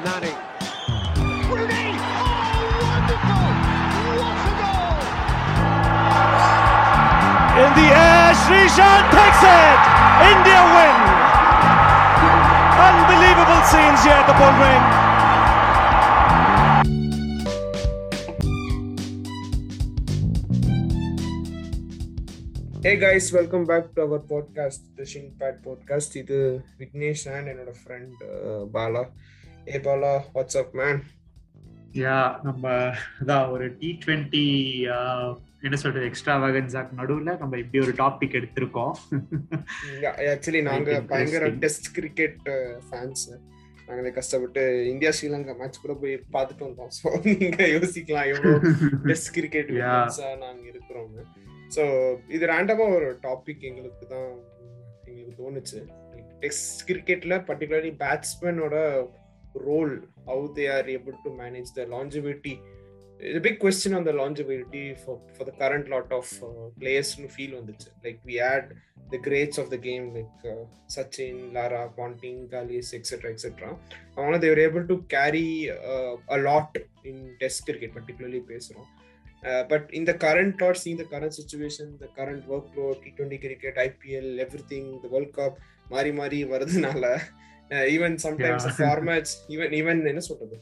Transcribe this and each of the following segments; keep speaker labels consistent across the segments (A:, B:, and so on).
A: Nani.
B: Rooney! Oh, wonderful!
C: In the air, Srishan takes it! India win! Unbelievable scenes here at the Bull ring.
D: Hey guys welcome back to our podcast shing pat podcast with Vignesh and our friend Bala. Bala A Bala what's up
E: man yeah நம்ம அதான் ஒரு T twenty என்ன சொல்றது extra வேகன்ஸாக்கு நடுவில் நம்ம இப்படி ஒரு topic எடுத்திருக்கோம்.
D: ஆக்சுவலி நாங்க
E: Quite
D: பயங்கர. டெஸ்ட் கிரிக்கெட் ஃபேன்ஸ் நாங்களே கஷ்டப்பட்டு இந்தியா ஸ்ரீலங்கா மேட்ச் கூட போய் பார்த்துட்டு வந்தோம். ஸோ நீங்க யோசிக்கலாம் எவ்வளோ டெஸ்ட் கிரிக்கெட். நாங்க இருக்கிறோம் ஸோ இது ரேண்டமா ஒரு டாபிக் எங்களுக்கு தான் எங்களுக்கு தோணுச்சு. டெஸ்ட் கிரிக்கெட்ல பர்டிகுலர்லி பேட்ஸ்மேனோட role how they are able to manage the longevity இது big question on the longevity for for the current lot of பிளேயர்ஸ்னு feel வந்துச்சு like we had the greats of the game like Sachin Lara Ponting Kallis etcetera etcetera அவங்க they were able to carry a lot in test cricket particularly பேசுகிறோம் but இந்த current lot seeing the current situation the current work load T twenty cricket IPL everything the world cup மாறி மாறி வருதுனால even
E: sometimes.
D: Formats even even என்ன சொல்றது?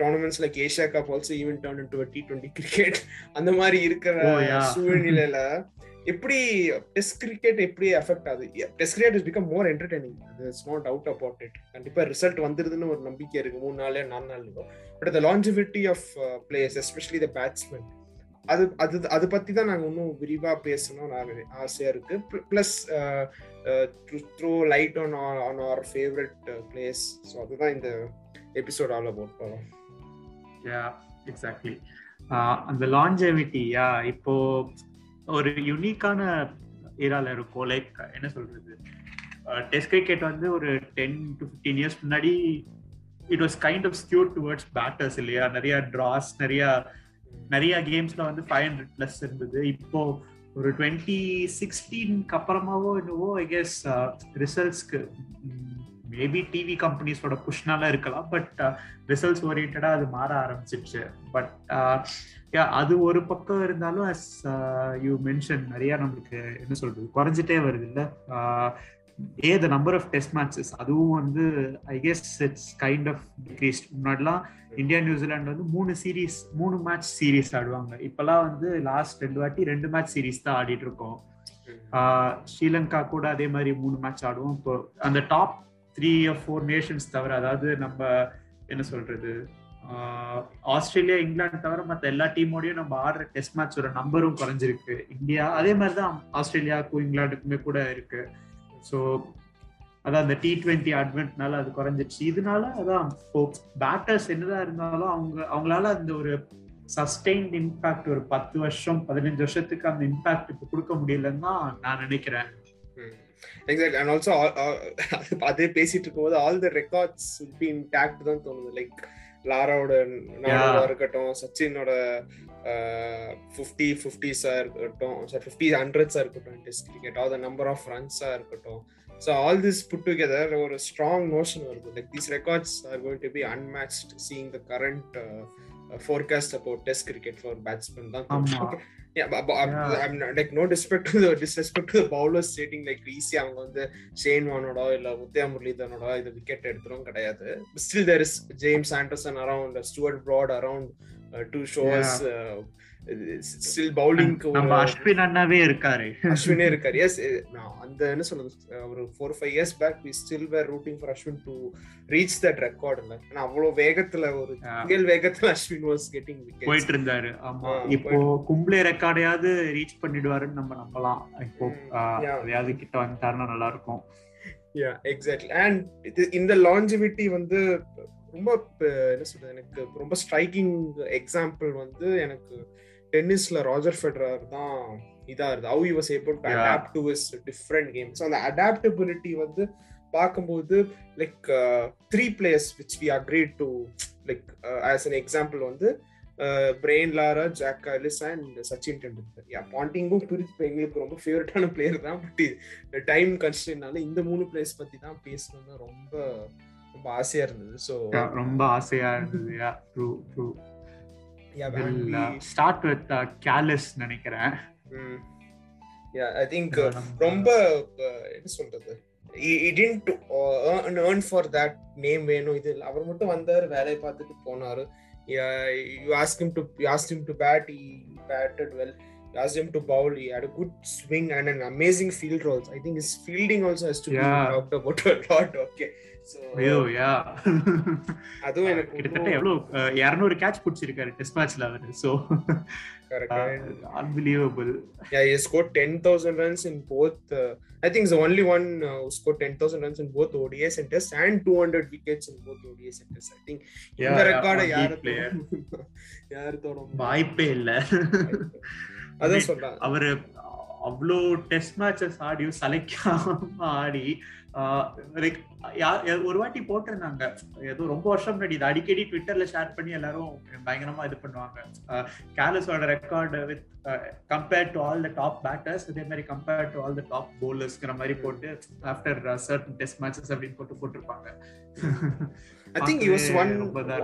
D: Tournaments like Asia cup also even turn into T twenty cricket அந்த மாதிரி இருக்கிற
E: Oh.
D: சூழ்நிலையில எப்படி test cricket எப்படி அஃபெக்ட் ஆகுது? Test cricket is become more entertaining it's not out about it கண்டிப்பா ரிசல்ட் வந்துருதுன்னு ஒரு நம்பிக்கை இருக்கு. மூணு நாள் நாலு நாள் but the longevity of players especially the batsman அது அது அது பத்தி தான் நாங்க இன்னும் விரிவா பேசணும்னு ஆசையாக ஆசையா இருக்கு. Please throw light on on our favourite place so அதுதான் இந்த எபிசோட் ஆல் அபவுட் போகிறோம்
E: யா எக்ஸாக்ட்லி அந்த லாஞ்செவிட்டி யா இப்போ ஒரு யுனிக்கான ஏரால இருக்கும் லைக் என்ன சொல்றது? டெஸ்ட் கிரிக்கெட் வந்து ஒரு டென் டு ஃபிஃப்டீன் இயர்ஸ் முன்னாடி it was kind of skewed towards batters இல்லையா? நிறைய ட்ராஸ் நிறைய நிறைய கேம்ஸ்ல வந்து ஃபைவ் ஹண்ட்ரட் பிளஸ் இருந்தது. இப்போ ஒரு டுவெண்ட்டி சிக்ஸ்டீனுக்கு அப்புறமாவோ என்னவோ ஐ கெஸ் ரிசல்ட்ஸ்க்கு மேபி டிவி கம்பெனிஸோட புஷ்னால இருக்கலாம். பட் ரிசல்ட்ஸ் ஓரியன்டா அது மாற ஆரம்பிச்சிருச்சு. பட் uh, அது ஒரு பக்கம் இருந்தாலும் அஸ் யூ மென்ஷன் நிறைய நம்மளுக்கு என்ன சொல்றது குறைஞ்சிட்டே வருது இல்ல? Uh, a the number of test matches அதுவும் வந்து I guess it's kind of decreased முன்னாடிலாம் இந்தியா நியூசிலாந்து வந்து மூணு சீரீஸ் மூணு மேட்ச் சீரீஸ் ஆடுவாங்க. இப்பெல்லாம் வந்து லாஸ்ட் ரெண்டு வாட்டி ரெண்டு மேட்ச் சீரீஸ் தான் ஆடிட்டு இருக்கோம். ஸ்ரீலங்கா கூட அதே மாதிரி மூணு மேட்ச் ஆடுவோம். இப்போ அந்த டாப் த்ரீ ஃபோர் நேஷன்ஸ் தவிர அதாவது நம்ம என்ன சொல்றது? ஆஹ் ஆஸ்திரேலியா இங்கிலாந்து தவிர மற்ற எல்லா டீமோடையும் நம்ம ஆடுற டெஸ்ட் மேட்சோட நம்பரும் குறைஞ்சிருக்கு. இந்தியா அதே மாதிரி தான் ஆஸ்திரேலியாவுக்கும் இங்கிலாந்துக்குமே கூட இருக்கு. ஸோ அதான் அந்த டி ட்வெண்ட்டி அட்வென்ட்னால அது குறைஞ்சிருச்சு இதனால அதான் இப்போ பேட்டர்ஸ் என்னதான் இருந்தாலும் அவங்க அவங்களால அந்த ஒரு சஸ்டெயின்ட் இம்பாக்ட் ஒரு பத்து வருஷம் பதினஞ்சு வருஷத்துக்கு அந்த இம்பாக்ட் இப்போ கொடுக்க முடியலன்னு தான் நான் நினைக்கிறேன்.
D: எக்ஸாக்ட் அண்ட் ஆல்சோ அதே பேசிட்டு இருக்கும்போது all the records be intact தான் தோணுது. லைக் லாராவோட நானூறா இருக்கட்டும் சச்சினோட ஃபிஃப்டி ஃபிஃப்டிஸா இருக்கட்டும் ஃபிஃப்டி ஹண்ட்ரட்ஸா இருக்கட்டும் test cricket all the number of ரன்ஸா இருக்கட்டும். So all this put together ஒரு ஸ்ட்ராங் நோஷன் வருது. Like these records are going to be unmatched seeing the current forecast about test cricket for batsman தான் disrespect to the disrespect to the bowlers stating like easy அவங்க வந்து Shane வானோட இல்ல முத்தியா முரளிதனோட இது wicket எடுத்துரும் கிடையாது. Still there is James Anderson around Stuart Broad around to shows still பவுலிங்க்கு
E: நம்ம அஸ்வின் அண்ணாவே இருக்காரு.
D: அஸ்வினே இருக்காரு. எஸ் நான் அந்த என்ன சொல்றது ஒரு four five years back we still were rooting for Ashwin to reach that record இல்ல ஆனா அவ்வளவு வேகத்துல ஒரு. புயல் வேகத்துல அஸ்வின் வாஸ் கெட்டிங்
E: போயிட்டு இருந்தாரு ஆமா. இப்போ கும்ப்ளே ரெக்கார்டையாவது ரீச் பண்ணிடுவாருன்னு நம்ம நம்பலாம். இப்போ
D: Mm.
E: அதையாவது கிட்ட வந்துட்டாருன்னா நல்லா இருக்கும்
D: யா எக்ஸாக்ட்லி அண்ட் இந்த லாஞ்சிவிட்டி வந்து ரொம்ப என்ன சொல்றது எனக்கு ரொம்ப ஸ்ட்ரைக்கிங் எக்ஸாம்பிள் வந்து எனக்கு டென்னிஸ்ல ராஜர் ஃபெடரர் தான் இதா இருக்கு how you able
E: to.
D: Adapt to is different game so அந்த அடாப்டபிலிட்டி வந்து பார்க்கும்போது like three players which we agreed to like as an example வந்து Brian Lara Jacques Kallis and Sachin Tendulkar yeah பாண்டிங்கும் பிரிச்சு எங்களுக்கு ரொம்ப ஃபேவரட்டான பிளேயர் தான். But time கன்ஸ்டன்ட்னால இந்த மூணு பிளேயர்ஸ் பத்தி தான் பேசணும்னு ரொம்ப ரொம்ப ஆசையா இருந்தது. ஸோ
E: ரொம்ப ஆசையா இருந்தது. Yeah true true
D: will
E: start with Kallis நினைக்கிறேன்.
D: யா ஐ திங்க் ரொம்ப uh, என்ன சொல்றது? Didn't earn for that name வேணும். இது. அவர் மட்டும் வந்தாரு வேலையை பார்த்துட்டு போனாரு. You ask him to bat he batted well. you asked him to bowl he had a good swing and an amazing field roles i think his fielding also has to
E: Yeah.
D: be talked about a lot okay அதுவும் எனக்கு
E: கிட்டத்தட்ட எவ்வளவு இருநூறு catch பிடிச்சிருக்காரு test மேட்ச்ல அவரு so
D: correct
E: unbelievable
D: Yeah, he scored 10,000 runs in both. Uh, I think he's the only one uh, who scored 10,000 runs in both ODIs and Tests and 200 wickets in both ODIs and Tests. I think
E: Yeah,
D: இந்த
E: yeah,
D: ரெக்கார்டை
E: a
D: யாரு
E: deep player.
D: யாரு தொட
E: வாய்ப்பே இல்ல
D: அதான் சொல்றேன்.
E: அவரு அவ்வளோ டெஸ்ட் மேட்சஸ் ஆடி ஆஹ் like யா- ஒரு வாட்டி போட்டிருந்தாங்க. ஏதோ ரொம்ப வருஷம் முன்னாடி இது. அடிக்கடி ட்விட்டர்ல ஷேர் பண்ணி எல்லாரும் பயங்கரமா இது பண்ணுவாங்க. கேலஸோட record with compared to all the top batters இதே மாதிரி compared to all the top போலர்ஸ்ங்கிற மாதிரி போட்டு ஆஃப்டர் சர்டன் டெஸ்ட் மேட்சஸ் அப்படின்னு போட்டு போட்டிருப்பாங்க.
D: I think he was
E: பார்க்கவே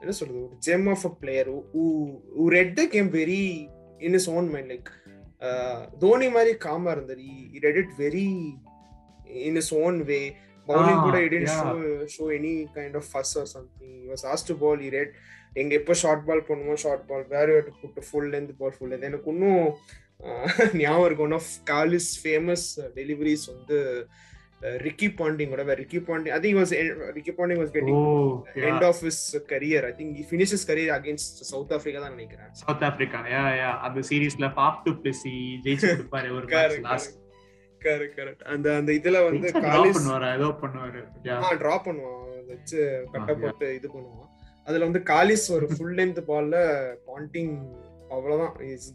D: uh, என்ன சொல்றது ஒரு gem of a player who who- who read the game very in his own mind like uh, Dhoni மாதிரி காமா இருந்தார் read it very in his own way bowling
E: Ah,
D: கூட show any kind of fuss or something he was asked to bowl he read எங்க எப்போ short பால் பண்ணுமோ short ball வேற to put full length ball full length எனக்கு இன்னும் ஞாபகம் இருக்கு one of Kallis famous deliveries வந்து ரிக்கி பாண்டிங் கூட Ricky Ponting I think was Ricky Ponting
E: was
D: getting end of his career. I think he finished his career against South Africa தான் நினைக்கிறேன்.
E: South Africa யா யா அந்த சீரீஸ்ல pop to Blessy ஜெயிச்சு கொடுப்பாரு ஒரு match last
D: correct correct அந்த அந்த இதுல வந்து காலிஸ்
E: பண்ணுவாரு ஏதோ பண்ணுவாரு
D: ஆ டிரா பண்ணுவான். வச்சு கட்ட. போட்டு இது பண்ணுவான். அதுல வந்து காலிஸ் ஒரு ஃபுல் லென்த் பால்ல பாண்டிங் அவ்வளவுதான் is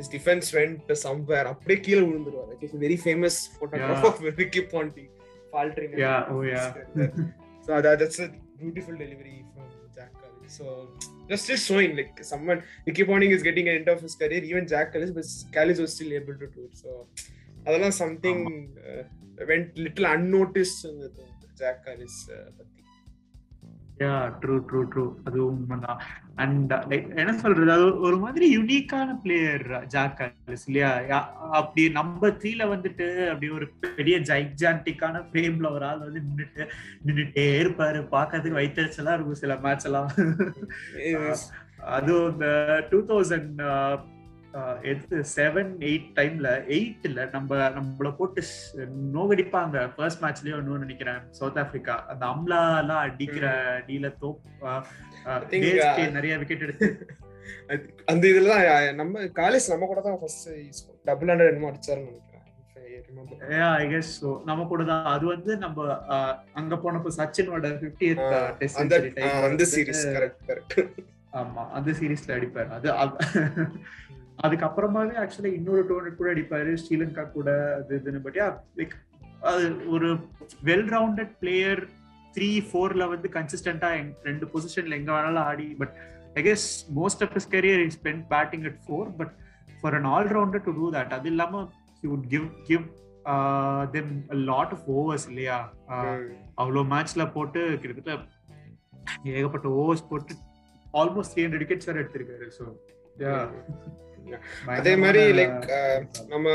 D: is defence went somewhere அப்படியே கீழே விழுந்துருவாரு it's very famous photograph of Ricky
E: faltering oh,
D: just showing like someone Ricky Ponting is getting an end of his career, even Jack Callis, but Callis was still able to do it. So அதெல்லாம் something went little Jacques Kallis பத்தி
E: yeah true true true அது உண்மைதான் and like என்ன சொல்றது? அது ஒரு மாதிரி யூனிக்கான பிளேயர் ஜாக் இல்லையா? அப்படி நம்பர் த்ரீல வந்துட்டு அப்படி ஒரு பெரிய ஜைஜான்டிக்கான ஃப்ரேம்ல ஒரு ஆள் வந்து நின்னுட்டு நின்னுட்டே இருப்பாரு. பார்க்கறதுக்கு வைத்தறிச்சலா இருக்கும் சில மேட்ச் எல்லாம். அதுவும் இந்த டூ தௌசண்ட் எது செவன் எயிட் டைம்ல எயிட்ல நம்ம நம்மள போட்டு நோகடிப்பாங்க. ஃபர்ஸ்ட் மேட்ச்லயே ஒன்னு நினைக்கிறேன். சவுத் ஆப்பிரிக்கா அந்த அம்லா எல்லாம் அடிக்கிற டீல தோப்
D: uh,
E: நிறைய விக்கெட் எடுத்து.
D: அந்த இதுல தான் நம்ம காலேஜ் நம்ம கூட தான் ஃபர்ஸ்ட் டபுள் ஹண்ட்ரட் என்னமோ அடிச்சாருன்னு
E: நம்ம கூட தான். அது வந்து நம்ம அங்க போனப்போ சச்சினோட ஆமா அந்த சீரீஸ்ல அடிப்பாரு. அது அது- அதுக்கப்புறமாவே ஆக்சுவலா இன்னொரு டோர்னட் கூட அடிப்பாரு. ஸ்ரீலங்கா கூட அது இதுன்னு. பட் லைக் அது ஒரு வெல் ரவுண்டட் பிளேயர் த்ரீ ஃபோர்ல வந்து கன்சிஸ்டன்டா ரெண்டு பொசிஷன்ல எங்க வேணாலும் ஆடி but I guess most of his career is spend batting at four but for an all rounder to do that அது இல்லாம he would give give them lot of overs இல்லையா? Ah அவ்வளோ மேட்ச்ல போட்டு கிட்டத்தட்ட ஏகப்பட்ட ஓவர்ஸ் போட்டு ஆல்மோஸ்ட் த்ரீ ஹண்ட்ரட் விக்கெட்ஸ் வேற எடுத்திருக்காரு ஸோ
D: அதே மாதிரி லைக் நம்ம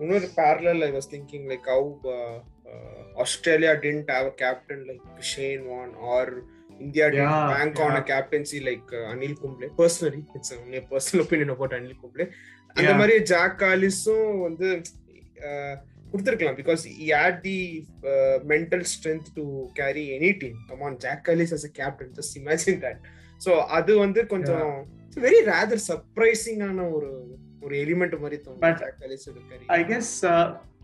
D: இன்னொரு parallel I was thinking like how Australia didn't have a captain like Shane Warne or India
E: Yeah,
D: bank on a
E: yeah.
D: Captaincy like Anil Kumble personally it's personal opinion about Anil Kumble அந்த
E: Yeah.
D: மாதிரி Jacques காலிஸும் வந்து uh, கொடுத்துருக்கலாம் because had the mental strength to carry any team come on Jacques Kallis as a captain just imagine that so அது வந்து கொஞ்சம் very rather சர்ப்ரைசிங்கான ஒரு ஒரு எலிமெண்ட் மாதிரி தோணும்
E: But
D: Jacques காலிஸோட
E: I guess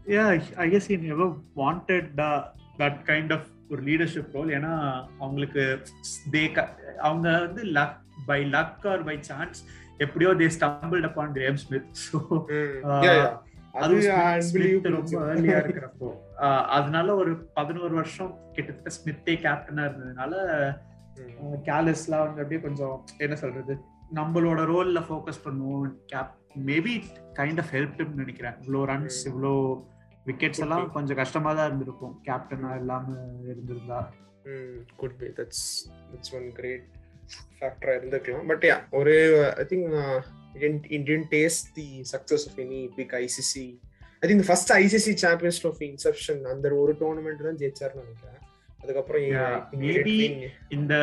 E: yeah I guess in ever wanted that kind of ஒரு leadership role ஏன்னா அவங்களுக்கு தே அவங்க வந்து luck by luck or by chance எப்படியோ they stumble upon Graeme Smith so ரொம்ப ஏர்லியா இருக்கிறப்போ. ஆஹ் அதனால ஒரு பதினோரு வருஷம் கிட்டத்தட்ட ஸ்மித்தே கேப்டனா இருந்ததுனால கேலஸ்லாம் வந்து அப்படியே கொஞ்சம் என்ன சொல்றது நம்மளோட ரோல்ல ஃபோக்கஸ் பண்ணுவோம். Cap maybe kind of help நினைக்கிறேன். இவ்வளோ ரன்ஸ் இவ்வளோ விக்கெட்ஸ் எல்லாம். கொஞ்சம் கஷ்டமா தான் இருந்திருக்கும். கேப்டனா இல்லாம இருந்திருந்தா.
D: Good be that's that's one great ஃபேக்டரா இருந்திருக்கலாம். பட் யா ஒரு I think Indian taste the success of any big ICC I think first ICC Champions Trophy inception அந்த ஒரு டோர்னமெண்ட் தான் ஜெயிச்சாருன்னு நினைக்கிறேன். அதுக்கப்புறம்.
E: இந்த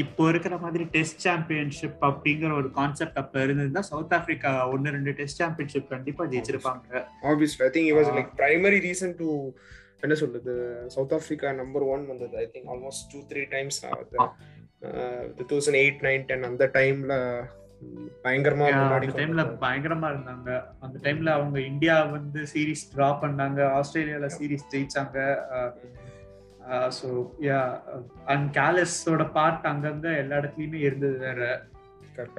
E: இப்போ இருக்கிற மாதிரி டெஸ்ட் சாம்பியன்ஷிப் அப்படிங்கிற ஒரு கான்செப்ட் அப்ப இருந்திருந்தா சவுத் ஆப்பிரிக்கா ஒன்னு ரெண்டு டெஸ்ட் சாம்பியன்ஷிப் கண்டிப்பா ஜெயிச்சிருப்பாங்க.
D: Obviously I think it
E: was.
D: Like primary reason to என்ன சொல்றது சவுத் ஆப்பிரிக்கா நம்பர் ஒன் வந்தது. I think almost two three times two thousand eight nine ten அந்த டைம்ல பயங்கரமா
E: அந்த டைம்ல பயங்கரமா இருந்தாங்க. அந்த டைம்ல அவங்க இந்தியா வந்து சீரிஸ் டிரா பண்ணாங்க. ஆஸ்திரேலியால சீரிஸ் ஜெயிச்சாங்க. ஸோ யா அண்ட் கேலஸோட பார்ட் அங்கங்க எல்லா இடத்துலயுமே இருந்தது வேற.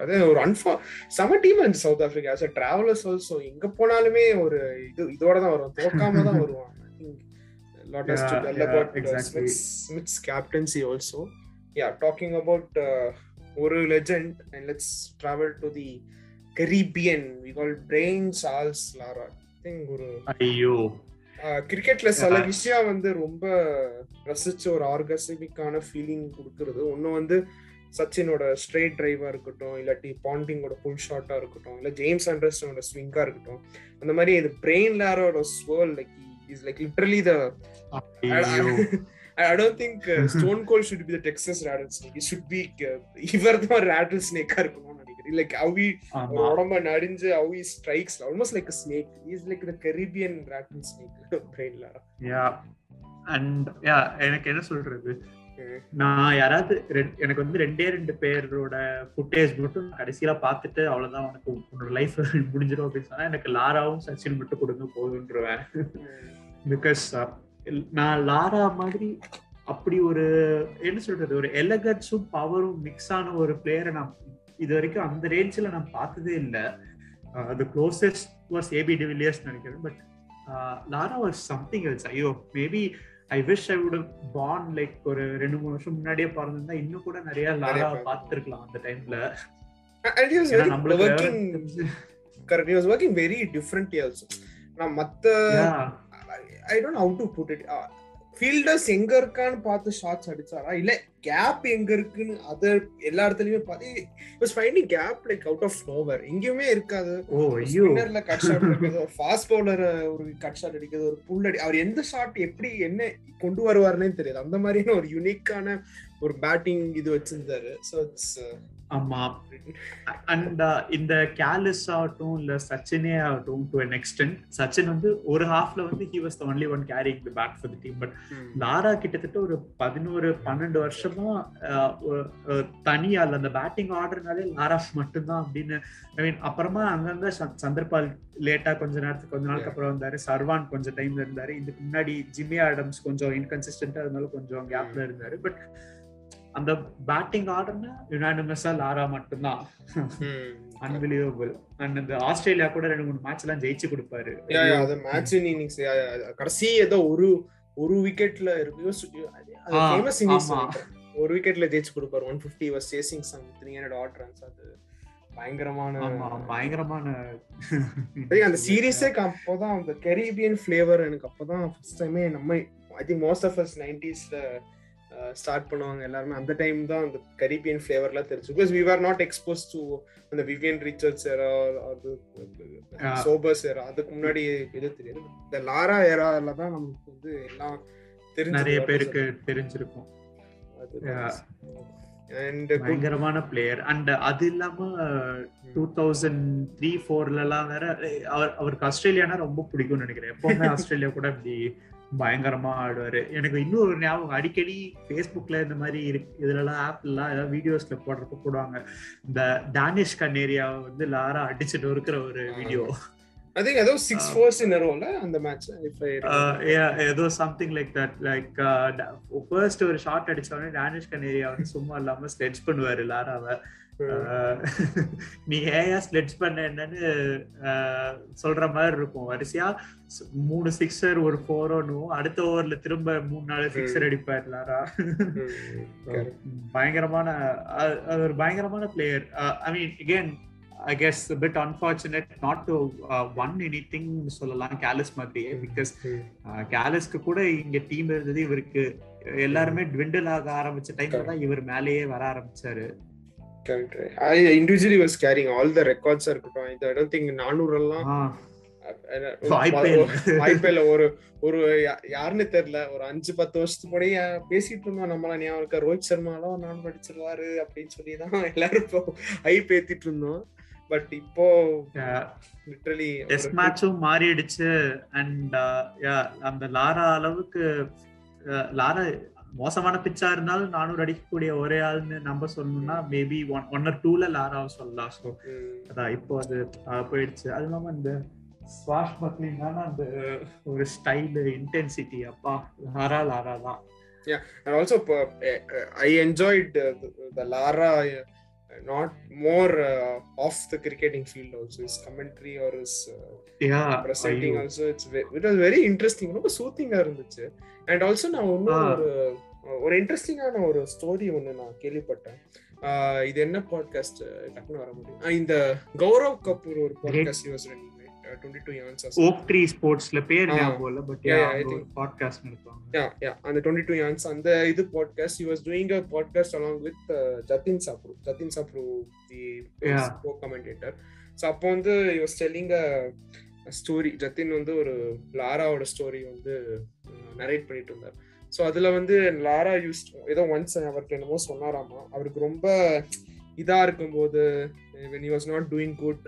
D: அது ஒரு அன்ஃபா செம டீம் இருந்துச்சு South Africa as travellers also எங்க போனாலுமே ஒரு இது இதோட தான் வரும் தோக்காம தான் வருவாங்க uh, captaincy also. Yeah, talking about uh, ஒரு and let's travel to the Caribbean. We call Brain Charles Lara. I think ஒரு
E: ஐயோ
D: கிரிக்கெட்ல சில. விஷயம் வந்து ரொம்ப ரசிச்ச ஒரு ஆர்கஸ்மிக்கான ஃபீலிங் கொடுக்கறது ஒண்ணு வந்து சச்சினோட ஸ்ட்ரெயிட் டிரைவா இருக்கட்டும் இல்லாட்டி பாண்டிங்கோட புல் ஷாட்டா இருக்கட்டும் இல்ல ஜேம்ஸ் ஆண்டர்சனோட ஸ்விங்கா இருக்கட்டும் அந்த மாதிரி இது Brian லேரோட swirl like is like
E: literally
D: the don't think uh, Stone Cold should be the Texas rattlesnake. It should be uh, இவர் தான் snake இருக்கணும்னு நினைக்கிறேன் லைக்
E: ஆமா
D: ஒரு உடம்ப நடிஞ்சு almost like a snake. He is like the Caribbean rattlesnake. Brain lara.
E: Yeah and yeah எனக்கு என்ன சொல்றது நான் யாராவது எனக்கு வந்து ரெண்டே ரெண்டு பேரோட ஃபுட்டேஜ் மட்டும் கடைசியில பார்த்துட்டு அவ்வளவுதான் உனக்கு உன்னோட லைஃப் முடிஞ்சிடும் அப்படின்னு சொன்னா எனக்கு லாராவும் சச்சின் மட்டும் கொடுங்க போதுன்றவேன் பிகாஸ் நான் லாரா மாதிரி அப்படி ஒரு என்ன சொல்றது ஒரு எலகன்ஸும் பவரும் மிக்ஸ் ஆன ஒரு பிளேயரை நான் இது வரைக்கும் அந்த ரேஞ்சில் நான் பார்த்ததே இல்லை அது closest was AB de Villiers நினைக்கிறேன் but Lara was something else ஐயோ maybe I wish I would born like ஒரு ரெண்டு மூணு வருஷம் முன்னாடியே பிறந்திருந்தா இன்னும் கூட நிறைய லாரா
D: பார்த்திருக்கலாம்.
E: அந்த டைம்ல.
D: He was working very differently also. நான் மத்த. I don't how to put it fielders எங்க இருக்கான்னு பார்த்து ஷாட்ஸ் அடிச்சாரா? இல்ல கேப் எங்க இருக்குன்னு அது எல்லா இடத்துலயுமே பார்த்து was finding gap like out of nowhere எங்கேயுமே இருக்காது. ஸ்பின்னர்ல கட் ஷாட் அடிக்கிறது ஒரு ஃபாஸ்ட் பவுலர் ஒரு கட் ஷாட் அடிக்கிறது ஒரு புல் அடி அவர் எந்த ஷாட் எப்படி என்ன கொண்டு வருவாருன்னே தெரியாது. அந்த மாதிரியான ஒரு யூனிக்கான ஒரு பேட்டிங் இது வச்சிருந்தாரு. ஸோ இட்ஸ்
E: ஆமா. அண்ட் இந்த கேலிஸ் ஆகட்டும் இல்ல சச்சினே ஆகட்டும் டு அன் எக்ஸ்டென்ட் சச்சின் வந்து ஒரு ஹாஃப்ல வந்து he was the only one carrying the bat for the team but Lara கிட்டத்தட்ட ஒரு பதினோரு பன்னெண்டு வருஷமா ஒரு- ஒரு தனியால் அந்த பேட்டிங் ஆர்டர்னாலே லாரா மட்டும்தான் அப்படின்னு ஐ மீன் அப்புறமா அங்கங்க சந்தர்பால் லேட்டா கொஞ்ச நேரத்துக்கு கொஞ்ச நாளுக்கு அப்புறம் வந்தாரு. சர்வான் கொஞ்சம் டைம்ல இருந்தாரு. இதுக்கு முன்னாடி ஜிம்மி ஆடம்ஸ் கொஞ்சம் இன்கன்சிஸ்டன்டா இருந்தாலும் கொஞ்சம் கேப்ல இருந்தாரு. பட் அந்த பேட்டிங் ஆர்டர்னா யுனானிமஸா லாரா மட்டும்தான். அன்பிலியபிள் அண்ட் இந்த ஆஸ்திரேலியா கூட ரெண்டு மூணு மேட்ச் எல்லாம் ஜெயிச்சு கொடுப்பாரு.
D: அது மேட்ச் இன்னிங்ஸ் கடைசி ஏதோ ஒரு ஒரு விக்கெட்ல இருக்கு. ஒரு விக்கெட்ல ஜெயிச்சு கொடுப்பாரு. One fifty was chasing some three hundred odd runs அது பயங்கரமான
E: பயங்கரமான
D: அந்த சீரீஸே அப்போதான் அந்த கரீபியன் ஃபிளேவர் எனக்கு அப்போதான் ஃபர்ஸ்ட் டைமே நம்ம I think most of us நைன்டிஸ்ல start பண்ணுவாங்க எல்லாருமே. அந்த டைம் தான் அந்த கரீபியன் ஃபிளேவர்லாம் தெரிஞ்சு because we are not expose to அந்த விவியன் ரிச்சர்ட்ஸ் ஏரா அது. சோபர்ஸ் ஏரா அதுக்கு முன்னாடி இது தெரியாது. இந்த லாரா ஏரால தான் நமக்கு வந்து எல்லாம் தெரிஞ்சு
E: நிறைய பேருக்கு தெரிஞ்சிருக்கும். பயங்கரமான பிளேயர் அண்ட் அது இல்லாம டூ தௌசண்ட் த்ரீ ஃபோர்ல எல்லாம் வேற அவர் அவருக்கு ஆஸ்திரேலியானா ரொம்ப பிடிக்கும்னு நினைக்கிறேன். எப்பவுமே ஆஸ்திரேலியா கூட இப்படி பயங்கரமா ஆடுவாரு. எனக்கு இன்னும் ஒரு ஞாபகம் அடிக்கடி ஃபேஸ்புக்ல இந்த மாதிரி இருக்கு. இதுல எல்லாம் ஆப்லாம் ஏதாவது வீடியோஸ்ல போடுறப்ப போடுவாங்க. இந்த டானிஷ் கண்ணேரியா வந்து லாரா அடிச்சுட்டு இருக்கிற ஒரு வீடியோ
D: ஐ திங்க் ஏதோ சிக்ஸ் ஃபோர்ஸ் இன் ரோல அந்த மேட்ச்
E: ஏதோ something like that like first ஒரு ஷாட் அடிச்ச உடனே டானிஷ் கனேரியா வந்து சும்மா இல்லாம ஸ்லெட்ச் பண்ணுவாரு லாராவை அஹ், நீ ஏயா ஸ்லெட்ச் பண்ண என்னன்னு அஹ், சொல்ற மாதிரி இருக்கும். வரிசையா மூணு சிக்ஸர் ஒரு ஃபோரோனும் அடுத்த ஓவர்ல திரும்ப மூணு நாலு சிக்ஸர் அடிப்பார் லாரா. பயங்கரமான ஒரு பயங்கரமான player I mean again I guess bit unfortunate not to won anything சொல்லலாம் கேலஸ் மாதிரியே பிகாஸ் கேலஸ்க்கு கூட இங்க டீம் இருந்தது இவருக்கு. எல்லாருமே ட்விண்டில் ஆக ஆரம்பிச்ச டைம்ல தான் இவர் மேலேயே வர ஆரம்பிச்சாரு.
D: I individually was carrying all the records இருக்கட்டும். இந்த ஐ டோன்ட் திங்க் நானூறு எல்லாம்
E: வாய்ப்பே இல்ல.
D: ஒரு ஒரு யாருன்னு தெரியல. ஒரு அஞ்சு பத்து வருஷத்துக்கு முன்னாடி பேசிட்டு இருந்தோம். நம்மள ஞாபகம் இருக்கா? ரோஹித் சர்மாலாம் நான் படிச்சிருவாரு அப்படின்னு சொல்லி தான் எல்லாரும் ஐப் ஏத்திட்டு இருந்தோம். பட் இப்போ லிட்டரலி
E: டெஸ்ட் மேட்சும் மாறிடுச்சு அண்ட் அந்த லாரா அளவுக்கு uh, லாரா மோசமான பிச்சா இருந்தாலும் நானூறு அடிக்கக்கூடிய ஒரே ஆள்னு நம்ம சொல்லணும்னா மேபி ஒன் ஒன் ஆர் டூல லாராவை சொல்லலாம். ஸோ அதான் இப்போ அது uh, போயிடுச்சு. அது இல்லாம இந்த ஸ்வாஷ் பக்லிங்கான அந்த ஒரு ஸ்டைல் இன்டென்சிட்டி அப்பா லாரா லாரா தான்.
D: And also uh, uh, I enjoyed uh, the, the Lara uh, not more uh, off the cricketing field also. His commentary or his uh,
E: yeah
D: presenting also it's ve- it was very interesting. ரொம்ப சூத்திங்கா இருந்துச்சு. And also நான் இன்னும்
E: ஆ.
D: ஒரு ஒரு இன்ட்ரெஸ்டிங்கான ஒரு story ஒன்று நான் கேள்விப்பட்டேன். இது என்ன பாட்காஸ்ட் டக்குன்னு வர முடியும். இந்த கௌரவ் கபூர் ஒரு podcast use running twenty two years
E: Oak Tree ஸ்போர்ட்ஸ்ல பேர். ஞாபகம் இல்ல பட்
D: I think-
E: பாட்காஸ்ட் நடத்துவாங்க
D: யா யா அந்த டுவெண்ட்டி டூ இயர்ஸ் அந்த இது podcast was doing a podcast along with Jatin Sapru Jatin Sapru the
E: Yeah.
D: Co commentator so அப்போ வந்து you was telling a story Jatin வந்து ஒரு லாராவோட ஸ்டோரி வந்து நரேட் பண்ணிட்டு இருந்தார். ஸோ அதுல வந்து லாரா யூஸ் ஏதோ ஒன்ஸ் அவருக்கு என்னமோ சொன்னாராமா. அவருக்கு ரொம்ப இதா இருக்கும்போது when you was not doing good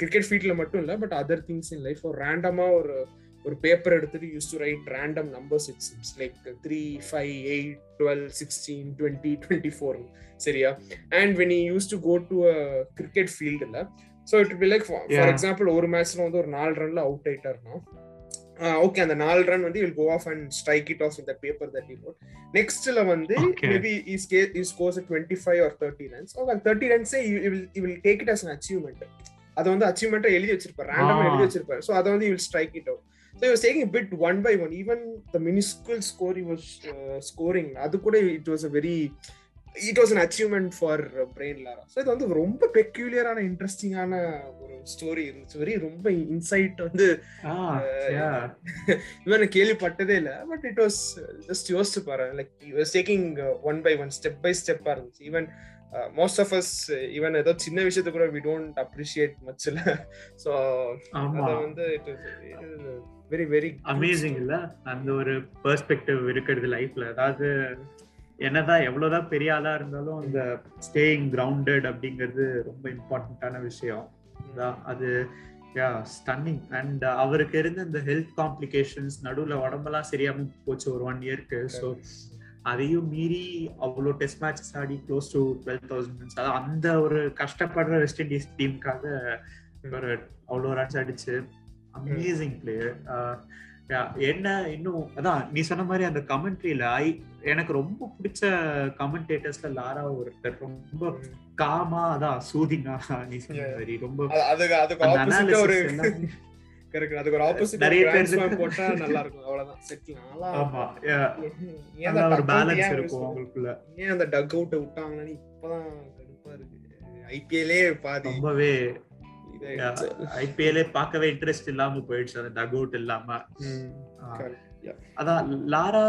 D: cricket ஃபீல்ட்ல மட்டும் இல்லை but other things in life ஒரு ரேண்டமா ஒரு ஒரு பேப்பர் எடுத்துட்டு use to write random numbers it's like three five eight twelve sixteen twenty twenty four சரியா? And when you use to go to cricket ஃபீல்டில் so it be like
E: for.
D: Example ஒரு மேட்ச்ல வந்து ஒரு நாலு ரன்ல அவுட் ஆயிட்டாருன்னா ஓகே அந்த நாலு run வந்து will go off and strike it off இந்த பேப்பர் தட் யூ நெக்ஸ்ட்ல வந்து. Maybe is K is goes twenty five or thirty runs அந்த thirty ரன்ஸே will take it as an achievement அதை வந்து அச்சீவ்மெண்ட்டை எழுதி வச்சிருப்பார். ரேண்டமா. எழுதி வச்சிருப்பார். ஸோ அதை வந்து will strike it out so use taking bit one by one even the minuscule score you was scoring அது கூட it was a very it was an achievement for Brian Lara so இது வந்து ரொம்ப பெக்யூலியரான இன்ட்ரெஸ்டிங்கான ஒரு story இருந்துச்சு. Very ரொம்ப inside வந்து
E: யா
D: இவன் கேள்விப்பட்டதே இல்லை. பட் இட் வாஸ் ஜஸ்ட் யோசிச்சு பாரு like was taking one by one step by ஸ்டெப்பா இருந்துச்சு. Even most of us even ஏதோ சின்ன விஷயத்தை கூட வி டோன்ட் அப்ரிஷியேட் மச் இல்ல.
E: ஆமா.
D: அதை வந்து இட் வெரி வெரி
E: அமேசிங் இல்ல. அந்த ஒரு பெர்ஸ்பெக்டிவ் இருக்கிறது லைஃப்ல அதாவது என்னதான் எவ்வளவுதான் பெரிய ஆளா இருந்தாலும் அந்த ஸ்டேயிங் கிரவுண்டட் அப்படிங்கிறது ரொம்ப இம்பார்ட்டன்டான விஷயம். அது யா ஸ்டன்னிங் அண்ட் அவருக்கு இருந்த இந்த ஹெல்த் காம்ப்ளிகேஷன்ஸ் நடுவுல உடம்பெல்லாம் சரியாம போச்சு ஒரு ஒன் இயர்க்கு ஸோ அதையும் மீறி அவ்வளோ test matches Aadi close to twelve thousand runs அதாவது அந்த ஒரு கஷ்டப்படுற வெஸ்ட் இண்டீஸ் டீமுக்காக ஒரு அவ்வளோ ரன்ஸ் அடிச்சு அமேசிங் பிளேயர் என்ன இன்னும் அதான் நீ சொன்ன மாதிரி அந்த கமெண்ட்ரியில ஐ எனக்கு ரொம்ப பிடிச்ச கமெண்டேட்டர்ஸ்ல லாரா ஒருத்தர். ரொம்ப காமா அதான் சூதிங்கா நீ சொன்ன. மாதிரி. ரொம்ப
D: கரெக்ட். அதுக்கு ஒரு ஆப்போசிட்
E: நிறைய பேருக்கு-
D: போட்டா நல்லா இருக்கும். அவ்வளவுதான் செட்டில் நாளா
E: ஆமா.
D: ஏன்
E: நல்ல ஒரு பேலன்ஸ் இருக்கும்
D: use
E: அவங்களுக்குள்ள
D: ஏன் அந்த டக் அவுட் விட்டாங்கன்னு இப்பதான் கடுப்பா இருக்கு. ஐபிஎல்லே பாதி
E: ரொம்பவே. ஐபிஎல்லே பார்க்கவே இன்ட்ரெஸ்ட் இல்லாம போயிடுச்சு அந்த டக் அவுட் இல்லாம. அதான் Lara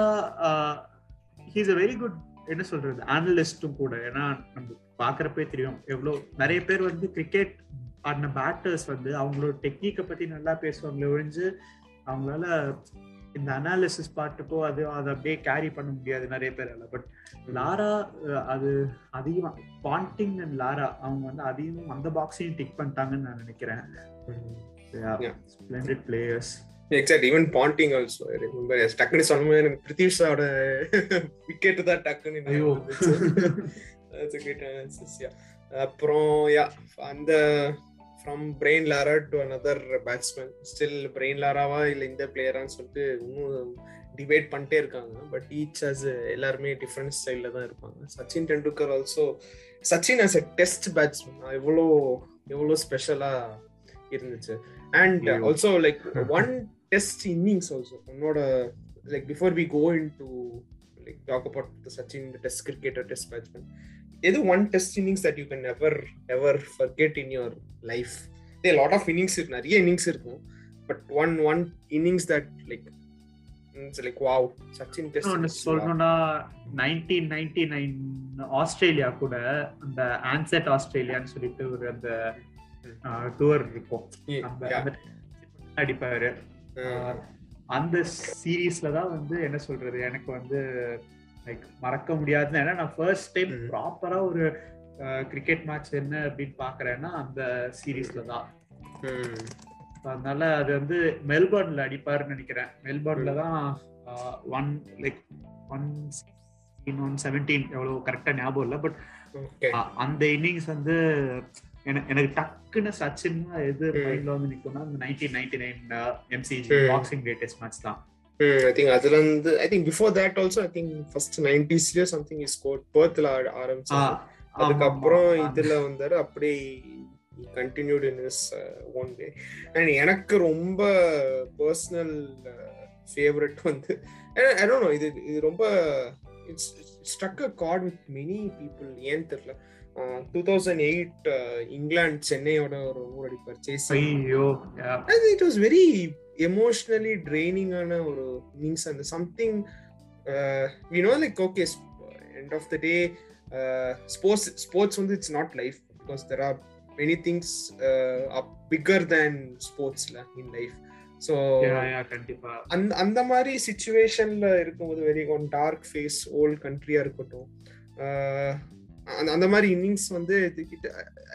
E: he's a very good என்ன சொல்றது அனலிஸ்டும் கூட. ஏன்னா நம்ம பாக்குறப்பே தெரியும். எவ்வளவு நிறைய பேர் வந்து கிரிக்கெட் ஆடின பேட்டர்ஸ் வந்து அவங்களோட டெக்னிக்கை பத்தி நல்லா பேசுவாங்களே ஒழிஞ்சு அவங்களால இந்த அனாலிசிஸ் பாட்டுக்கோ அது அதை அப்படியே கேரி பண்ண முடியாது நிறைய பேரால. பட் லாரா அது அதையும் பாண்டிங் அண்ட் லாரா அவங்க வந்து அதையும் அந்த பாக்ஸையும் டிக் பண்ணிட்டாங்கன்னு நான் நினைக்கிறேன். Splendid players
D: exact even Ponting also ரொம்ப டக்குனு சொல்லும்போது எனக்கு பிரித்திஷாவோட விக்கெட் தான் டக்குன்னு
E: ஐயோ.
D: அப்புறம் யா அந்த from Brian Lara to another batsman still Brian லாராவா இல்லை இந்த பிளேயரான்னு சொல்லிட்டு இன்னும் டிபேட் பண்ணிட்டே இருக்காங்க. பட் ஈச் அஸ் எல்லாருமே டிஃப்ரெண்ட் ஸ்டைலில் தான் இருப்பாங்க. Sachin Tendulkar also Sachin as a test batsman எவ்வளோ எவ்வளோ ஸ்பெஷலாக இருந்துச்சு.
E: And.
D: Also like one test innings also உன்னோட like before we go into like talk about Sachin test cricketer test batsman எது one test innings that you can ever ever forget in your life a lot of innings இருக்கு நிறைய innings இருக்கும். But one one innings that like like wow
E: Sachin
D: test
E: சொல்லணும்னா nineteen ninety nine Australia கூட அந்த onset ஆஸ்திரேலியான்னு சொல்லிட்டு ஒரு அந்த tour இருக்கும். அடிப்பாரு அந்த சீரீஸ்ல தான் வந்து என்ன சொல்றது எனக்கு வந்து லைக் மறக்க முடியாது ஏன்னா நான் ஃபர்ஸ்ட் டைம். ப்ராப்பரா ஒரு கிரிக்கெட் மேட்ச் என்ன அப்படின்னு பாக்குறேன்னா அந்த சீரீஸ்ல தான் அதனால அது வந்து மெல்பர்ன்ல அடிப்பாருன்னு நினைக்கிறேன் மெல்பர்ன்ல தான் one like one one seventeen எவ்வளவு கரெக்டா ஞாபகம் இல்லை பட் அந்த இன்னிங்ஸ் வந்து எனக்கு டக்குன்னு சச்சின் எது. மைண்ட்ல வந்து நிக்கும்னா அந்த nineteen ninety nine
D: MCG.
E: Boxing day test match தான்
D: ஐ திங்க் அதுல இருந்து I think before that also I think first நைன்டிஸ்லயே something is score பர்த்ல ஆரம்பிச்சாங்க. அதுக்கப்புறம் இதுல வந்தாரு அப்படியே continued in is one day and எனக்கு ரொம்ப பர்சனல் ஃபேவரட் வந்து டோன்ட் நோ இது இது ரொம்ப it's struck a chord with many people ஏன்னு தெரியல. டூ தௌசண்ட் எயிட் இங்கிலாந்து சென்னையோட ஒரு ஊர் அடிப்பார் சேசி
E: ஐயோ
D: இட் வாஸ் வெரி எமோஷனலி ட்ரைனிங்கான ஒரு இன்னிங்ஸ் அந்த something no like okay end of the day sports sports வந்து it's not life because there are many things bigger than ஸ்போர்ட்ஸ்ல இன் லைஃப் ஸோ அந்த அந்த மாதிரி சுச்சுவேஷன்ல இருக்கும்போது very one dark phase old கண்ட்ரியா இருக்கட்டும். அந்த அந்த மாதிரி இன்னிங்ஸ் வந்து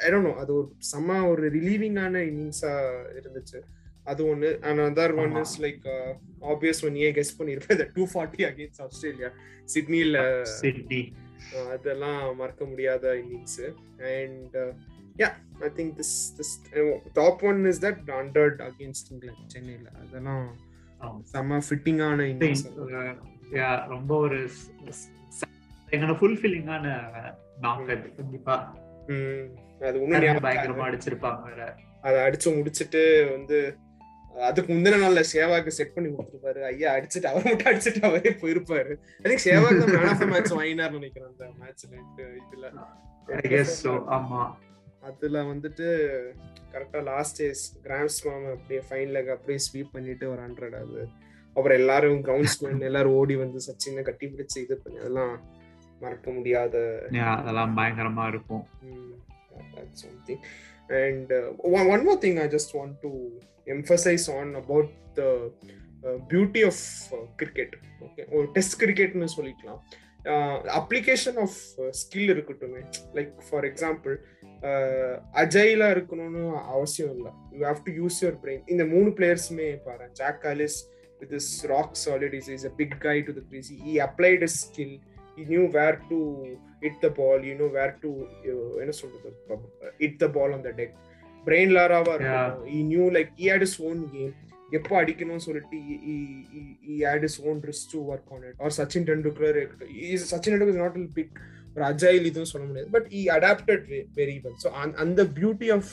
D: ஐடோன் அது ஒரு செம்ம ஒரு ரிலீவிங்கான இன்னிங்ஸா இருந்துச்சு. அது ஒன்று and other
E: one.
D: Is like obvious one I guess பண்ணியிருப்பேன் டூ ஃபார்ட்டி அகேன்ஸ்ட் ஆஸ்திரேலியா சிட்னியில்
E: சிட்டி
D: அதெல்லாம் மறக்க முடியாத innings and yeah I think this this top one is that hundred against England சென்னையில் அதெல்லாம். செம்ம ஃபிட்டிங்கான இன்னிங்ஸ்
E: Yeah, ரொம்ப ஒரு ஃபுல்ஃபில்லிங்கான அது கண்டிப்பா.
D: அது ஒன்றும்
E: பயங்கரமா அடிச்சிருப்பாங்க
D: அதை அடிச்சு முடிச்சிட்டு வந்து அதுக்கு முந்தின நாள்ல சேவாக்கு செட் பண்ணி கொடுத்துருப்பாரு. ஐயா அடிச்சுட்டு அவர் மட்டும் அடிச்சுட்டு அவரே போயிருப்பாரு. ஐ திங்க் சேவாக் தான் மேன் ஆஃப் த மேட்ச் வாங்கினார்னு நினைக்கிறேன் அந்த மேட்ச்ல இதுல.
E: ஆமா.
D: அதுல வந்துட்டு கரெக்டா லாஸ்ட் டேஸ் கிராண்ட் ஸ்லாம் அப்படியே ஃபைன் லெக் அப்படியே ஸ்வீப் பண்ணிட்டு ஒரு ஹண்ட்ரட் அது அப்புறம் எல்லாரும் கிரவுண்ட் எல்லாரும் ஓடி வந்து சச்சினை கட்டி பிடிச்சு இது பண்ணி அதெல்லாம் மறக்க முடியாத
E: அதெல்லாம் பயங்கரமா இருக்கும்.
D: more thing I just want to emphasize on about the uh, beauty of uh, cricket. Okay, or test cricketனு சொல்லிக்கலாம். அப்ளிகேஷன் ஆஃப் ஸ்கில் இருக்கட்டுமே. லைக் ஃபார் எக்ஸாம்பிள் அஜைலா இருக்கணும்னு அவசியம் இல்லை. You have to use your brain இந்த மூணு பிளேயர்ஸுமே பாரு Jacques Kallis with is rock solid is is a big guy to the crease he applied skill he knew where to hit the ball you know where to uh, என்ன சொல்றது? Hit the ball on the deck. Brian லாராவா இருக்கட்டும் he knew like he had his own game. எப்போ அடிக்கணும்னு சொல்லிட்டு he had his own wrist to work on it. Or Sachin Tendulkar Sachin Tendulkar not big ஒரு agile இதுவும் சொல்ல முடியாது. But he adapted very well so அந்த beauty of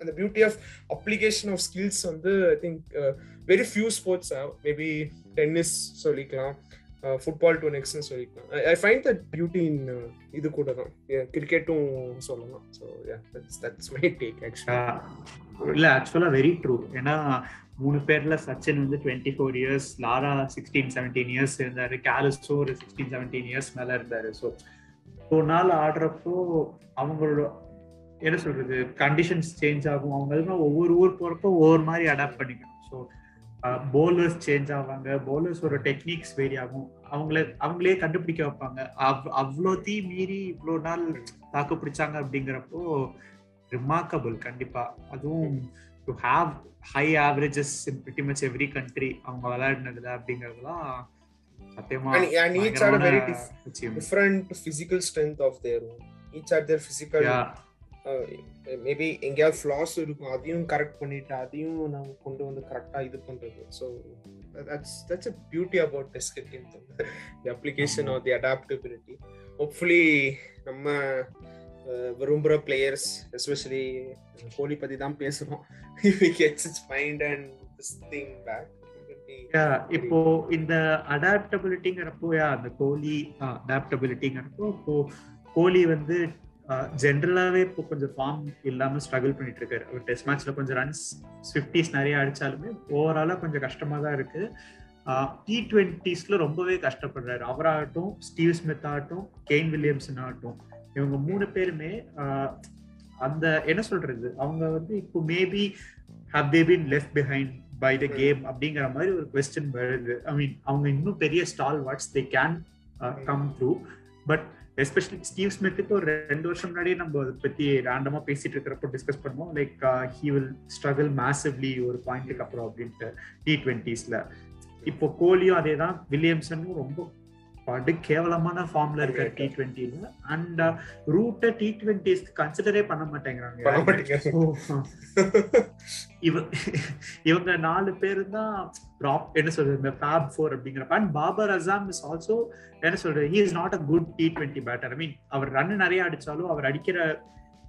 D: அந்த beauty of application of skills வந்து I think very few sports maybe tennis சொல்லிக்கலாம். Football to நெக்ஸ்ட்னு சொல்லிக்கலாம் I find that beauty in இது கூட தான். கிரிக்கெட்டும் சொல்லலாம். So that's that's my take ஆக்சுவலாக
E: இல்லை ஆக்சுவலாக வெரி ட்ரூ ஏன்னா மூணு பேர்ல சச்சின் வந்து twenty four years Lara sixteen seventeen years இருந்தாரு. கேலிஸோ ஒரு சிக்ஸ்டீன் செவன்டீன் இயர்ஸ் மேல இருந்தாரு. ஸோ ஒரு நாள் ஆடுறப்போ அவங்களோட என்ன சொல்றது கண்டிஷன்ஸ் சேஞ்ச் ஆகும். அவங்க ஒவ்வொரு ஊர் போறப்போ ஒவ்வொரு மாதிரி அடாப்ட் பண்ணிக்கணும். ஸோ போலர்ஸ் சேஞ்ச் ஆவாங்க. போலர்ஸோட டெக்னிக்ஸ் வேரி ஆகும். அவங்கள அவங்களே கண்டுபிடிக்க வைப்பாங்க. அவ் அவ்வளோ தீ மீறி இவ்வளோ நாள் தாக்கு பிடிச்சாங்க அப்படிங்கிறப்போ ரிமார்க்கபிள் கண்டிப்பா. அதுவும் to have high averages in pretty much every country அவங்க விளையாடினதுல அப்படிங்கறதுலாம் சத்தியமா
D: And, and each had a very dif- different physical maybe எங்கேயாவது ஃப்ளாஸ் இருக்கும். அதையும் கரெக்ட் பண்ணிட்டு அதையும் நம்ம கொண்டு வந்து கரெக்டா இது பண்றது. So that's that's a beauty about cricket the application or the adaptability hopefully நம்ம விரும்புகிற பிளேயர்ஸ் எஸ்பெஷலி கோலி பத்தி தான் he gets it's mind and this thing back
E: இப்போ இந்த அடாப்டபிலிட்டிங்கிறப்போ அந்த கோலி அடாப்டபிலிட்டிங்கிறப்போ இப்போ கோலி வந்து ஜென்ரலாகவே இப்போ கொஞ்சம் ஃபார்ம் இல்லாமல் ஸ்ட்ரகிள் பண்ணிட்டு இருக்காரு அவர் டெஸ்ட் மேட்ச்ல கொஞ்சம் ரன்ஸ் ஃபிஃப்டிஸ் நிறைய அடிச்சாலுமே ஓவராலாக கொஞ்சம் கஷ்டமாக தான் இருக்கு டி டுவெண்ட்டிஸ்ல ரொம்பவே கஷ்டப்படுறாரு. அவராகட்டும் ஸ்டீவ் ஸ்மித் ஆகட்டும் கெயின் வில்லியம்சன் ஆகட்டும் இவங்க மூணு பேருமே அந்த என்ன சொல்றது? அவங்க வந்து இப்போ maybe how they been left behind by the game அப்படிங்கிற மாதிரி ஒரு கொஸ்டின் வருது. ஐ மீன் அவங்க இன்னும் பெரிய stalwarts they can come through but especially Steve ஸ்மித்துக்கு ஒரு ரெண்டு வருஷம் முன்னாடி நம்ம அதை பத்தி ரேண்டமா பேசிட்டு இருக்கிறப்போ டிஸ்கஸ் பண்ணுவோம். Like he will struggle massively ஒரு பாயிண்ட்டுக்கு அப்புறம் அப்படின்ட்டு டி ட்வெண்ட்டிஸ்ல இப்போ கோலியும் அதே தான் வில்லியம்சனும் ரொம்ப படு கேவலமான ஃபார்ம்ல இருக்காரு டி டுவெண்ட்டில அண்ட் ரூட்டை டி டுவெண்ட்டிஸ்க்கு கன்சிடரே பண்ண மாட்டேங்கிறாங்க. So, இவ இவங்க நாலு பேரு தான் டாப் என்ன சொல்றது இந்த ஃபேப் ஃபோர் அப்படிங்கிறப்ப. And Babar Azam is also என்ன சொல்றது he is not a good T twenty batter I mean our run நிறைய அடிச்சாலும் அவர் அடிக்கிற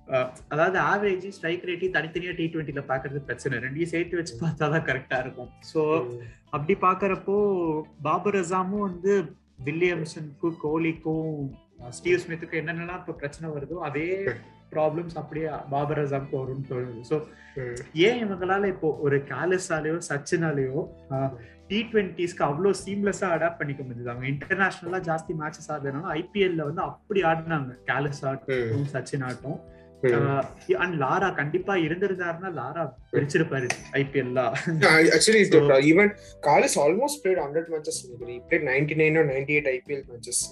E: அஹ், அதாவது ஆவரேஜ் ஸ்ட்ரைக் ரேட்டையும் தனித்தனியா டி டுவெண்ட்டில பாக்குறது பிரச்சனை. ரெண்டையும் சேர்த்து வச்சு பார்த்தா தான் கரெக்டா இருக்கும். ஸோ அப்படி பாக்குறப்போ பாபர் அசாமும் வந்து வில்லியம்சனுக்கும் கோலிக்கும் ஸ்டீவ் ஸ்மித்துக்கும் என்னென்னலாம் இப்போ பிரச்சனை வருதோ அதே ப்ராப்ளம்ஸ் அப்படியே பாபர் அசாமுக்கு வரும்னு தோணுது. ஸோ. ஏன் இவங்களால இப்போ ஒரு கேலஸாலேயோ சச்சினாலேயோ டி டுவெண்ட்டிஸ்க்கு அவ்வளோ சீம்லெஸ்ஸா அடாப்ட் பண்ணிக்க முடியுது அவங்க இன்டர்நேஷனலா ஜாஸ்தி மேட்சஸ் ஆடுறதுனால ஐபிஎல்ல வந்து அப்படி ஆடினாங்க. கேலஸ் ஆட்டும் சச்சின் ஆட்டும். லாரா கண்டிப்பா இருந்திருந்தாருன்னா லாரா பிரிச்சிருப்பாரு ஐபிஎல்ல actually
D: even Kallis almost played hundred matches played ninety nine ninety eight IPL matches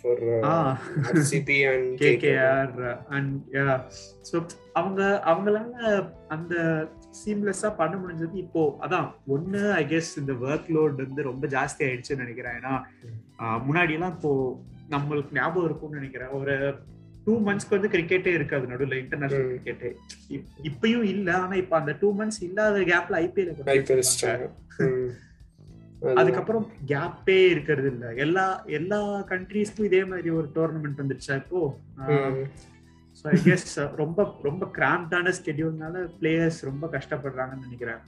D: for RCB and
E: KKR and so அவங்க அவங்களால அந்த சீம்லெஸ்ஸா பண்ண முடிஞ்சது இப்போ அதான் ஒண்ணு ஐ கெஸ் இந்த ஒர்க் லோட் வந்து ரொம்ப ஜாஸ்தி ஆயிடுச்சுன்னு நினைக்கிறேன். ஏன்னா முன்னாடி எல்லாம் இப்போ நம்மளுக்கு ஞாபகம் இருக்கும்னு நினைக்கிறேன். ஒரு டூ மந்த்ஸ்க்கு வந்து கிரிக்கெட்டே இருக்காது நடுவில் இன்டர்நேஷனல். கிரிக்கெட்டே இப்பயும் இல்ல ஆனா இப்ப அந்த டூ மந்த்ஸ் இல்லாத கேப்ல
D: ஐபிஎல்
E: ஐபிஎல் அதுக்கப்புறம் கேப்பே இருக்கிறது இல்ல. எல்லா எல்லா கண்ட்ரீஸ்க்கும் இதே மாதிரி ஒரு டோர்னமெண்ட் வந்துருச்சா இப்போ? ஸோ ஐ கெஸ் ரொம்ப ரொம்ப கிராம்டான ஸ்கெடியூல்னால பிளேயர்ஸ் ரொம்ப கஷ்டப்படுறாங்கன்னு நினைக்கிறேன்.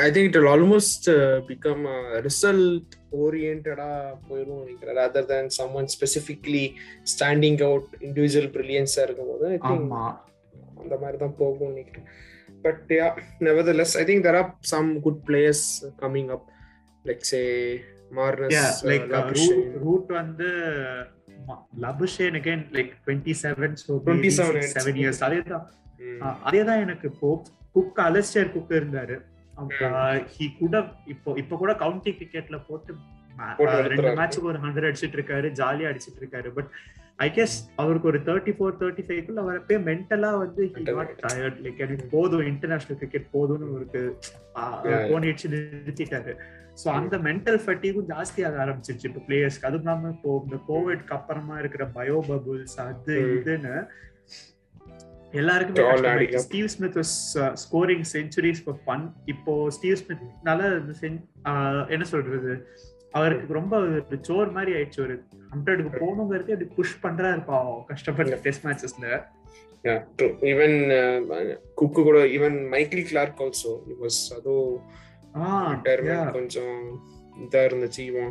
D: I think it almost become result ஓரியன்டா போயிடும் நினைக்கிறேன். Other than some one specifically standing out individual பிரில்லியன்ஸா இருக்கும் போது அந்த மாதிரி தான் போகும்னு நினைக்கிறேன். But yeah nevertheless I think there are some good players coming up like say Marnus
E: like Root வந்து Labuschagne again like twenty seven so
D: 27
E: twenty seven years அதேதான். ஆஹ் அதேதான் எனக்கு இப்போ குக் அலஸ்டர் குக் இருந்தாரு. ஹி கூட இப்போ இப்போ கூட கவுண்டி கிரிக்கெட்ல போட்டு ரெண்டு. மேட்சுக்கு ஒரு ஹண்ட்ரட் அடிச்சிட்டு இருக்காரு ஜாலியா அடிச்சிட்டு இருக்காரு. பட் ஐ கெஸ் அவருக்கு ஒரு தேர்ட்டி ஃபோர் தேர்ட்டி ஃபைவ்க்குள்ள வரப்பே மென்டலா வந்து டயர்ட் லைக் எனக்கு போதும் இன்டர்நேஷனல் கிரிக்கெட் போதும்னு அவருக்கு. போனிடுச்சு நிறுத்திட்டாரு. சோ அந்த மென்டல் ஃபட்டிகும் ஜாஸ்தி ஆக ஆரம்பிச்சிருச்சு. இப்போ பிளேயர்ஸ்க்கு அதுவும் இல்லாம இப்போ இந்த கோவிட்க்கு அப்புறமா இருக்கிற பயோ பபுள்ஸ் அது
D: Mm.
E: இதுன்னு எல்லாருக்குமே. Steve Smith scoring centuries for fun இப்போ ஸ்டீவ் ஸ்மித்னால ஆஹ் என்ன சொல்றது அவருக்கு ரொம்ப ஒரு சோர் மாதிரி ஆயிடுச்சு ஒரு ஹண்ட்ரடுக்கு போகணுங்கிறது அப்படி புஷ் பண்றாரு பாவம். கஷ்டப்பட்ட டெஸ்ட் மேட்சஸ்ல
D: ஈவன் குக்கு கூட even Michael Clarke also was retirement கொஞ்சம் இதா இருந்துச்சு. இவன்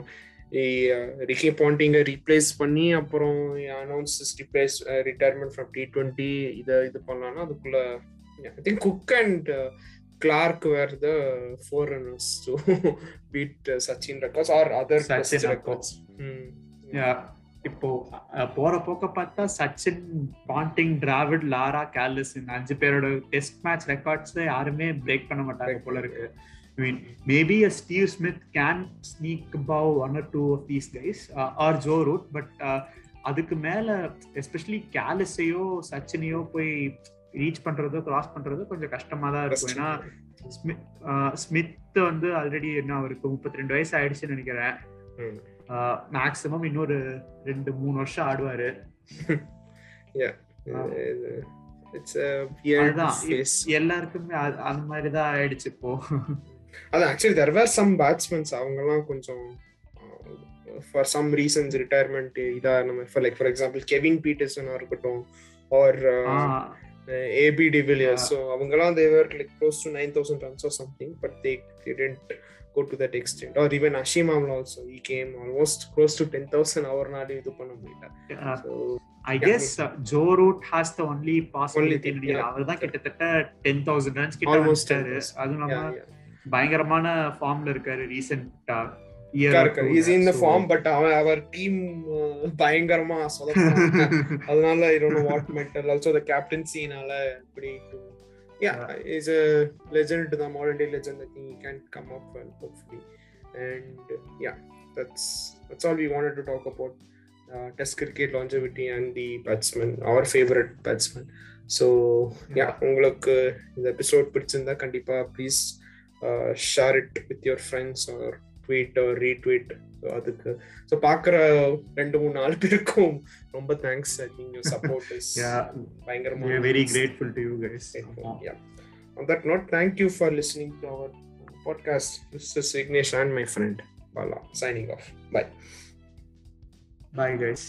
D: ரிக்கி பாண்டிங்க ரீப்ளேஸ் பண்ணி அப்புறம் announce replace retirement from T twenty இதை இது பண்ணலாம்னா அதுக்குள்ள I think Cook and Clarke were the four runners to beat Sachin records or other
E: Sachin
D: records
E: இப்போ போற போக்க பார்த்தா Sachin Ponting Dravid Lara Kallis இந்த அஞ்சு பேரோட டெஸ்ட் மேட்ச் ரெக்கார்ட்ஸ் யாருமே பிரேக் பண்ண மாட்டாங்க போல இருக்கு. I mean maybe a Steve Smith can sneak above one or two of these guys or Joe Root but அதுக்கு மேல எஸ்பெஷலி கேலிஸையோ சச்சினையோ போய் ரீச் பண்றதோ கிராஸ் பண்றதோ கொஞ்சம் கஷ்டமா தான் இருக்கும். ஏன்னா ஸ்மித் ஸ்மித் வந்து ஆல்ரெடி என்ன அவருக்கு முப்பத்தி ரெண்டு வயசு ஆயிடுச்சுன்னு நினைக்கிறேன். மேக்ஸிமம் இன்னொரு ரெண்டு மூணு வருஷம் ஆடுவாரு. எல்லாருக்குமே அந்த மாதிரி தான் ஆயிடுச்சு இப்போ.
D: அது actually there were some batsmens அவங்கலாம் கொஞ்சம் ஃபார் சம் ரீசன்ஸ் ரிட்டையர்மெண்ட் இதா நம்ம for like for example Kevin பீட்டர்சனா இருக்கட்டும் or
E: AB
D: de Villiers so அவங்கலாம் they were like close to nine thousand runs or something but they tend go to that extent or even அஷிமாம்ல also he came almost close to ten thousand அவர்னாலே இது பண்ண முடியல.
E: I guess Joe Root has the
D: only possibility.
E: அவர் தான் கிட்டத்தட்ட ten thousand runs கிட்ட
D: 10,000.
E: அதுவும்
D: yeah.
E: பயங்கரமான ஃபார்ம்ல இருக்காரு ரீசெண்டா
D: is in the form but அவன் அவர் டீம் பயங்கரமா அதனால I don't what mental also the கேப்டன்சினால இப்படி a legend the modern day legend i think he can come up well hopefully and yeah that's that's all we wanted to talk about uh, test cricket longevity and the batsman our favorite batsman so yeah உங்களுக்கு இந்த episode பிடிச்சிருந்தா கண்டிப்பா please share it with your friends or tweet or retweet அதுக்கு so பார்க்குற ரெண்டு மூணு நாலு பேருக்கும் ரொம்ப thanks I think your support is
E: Yeah.
D: பயங்கரமா
E: very grateful to you guys
D: yeah. On that note, thank you for listening to our podcast. This is Vignesh and my friend Bala signing off. Bye.
E: Bye guys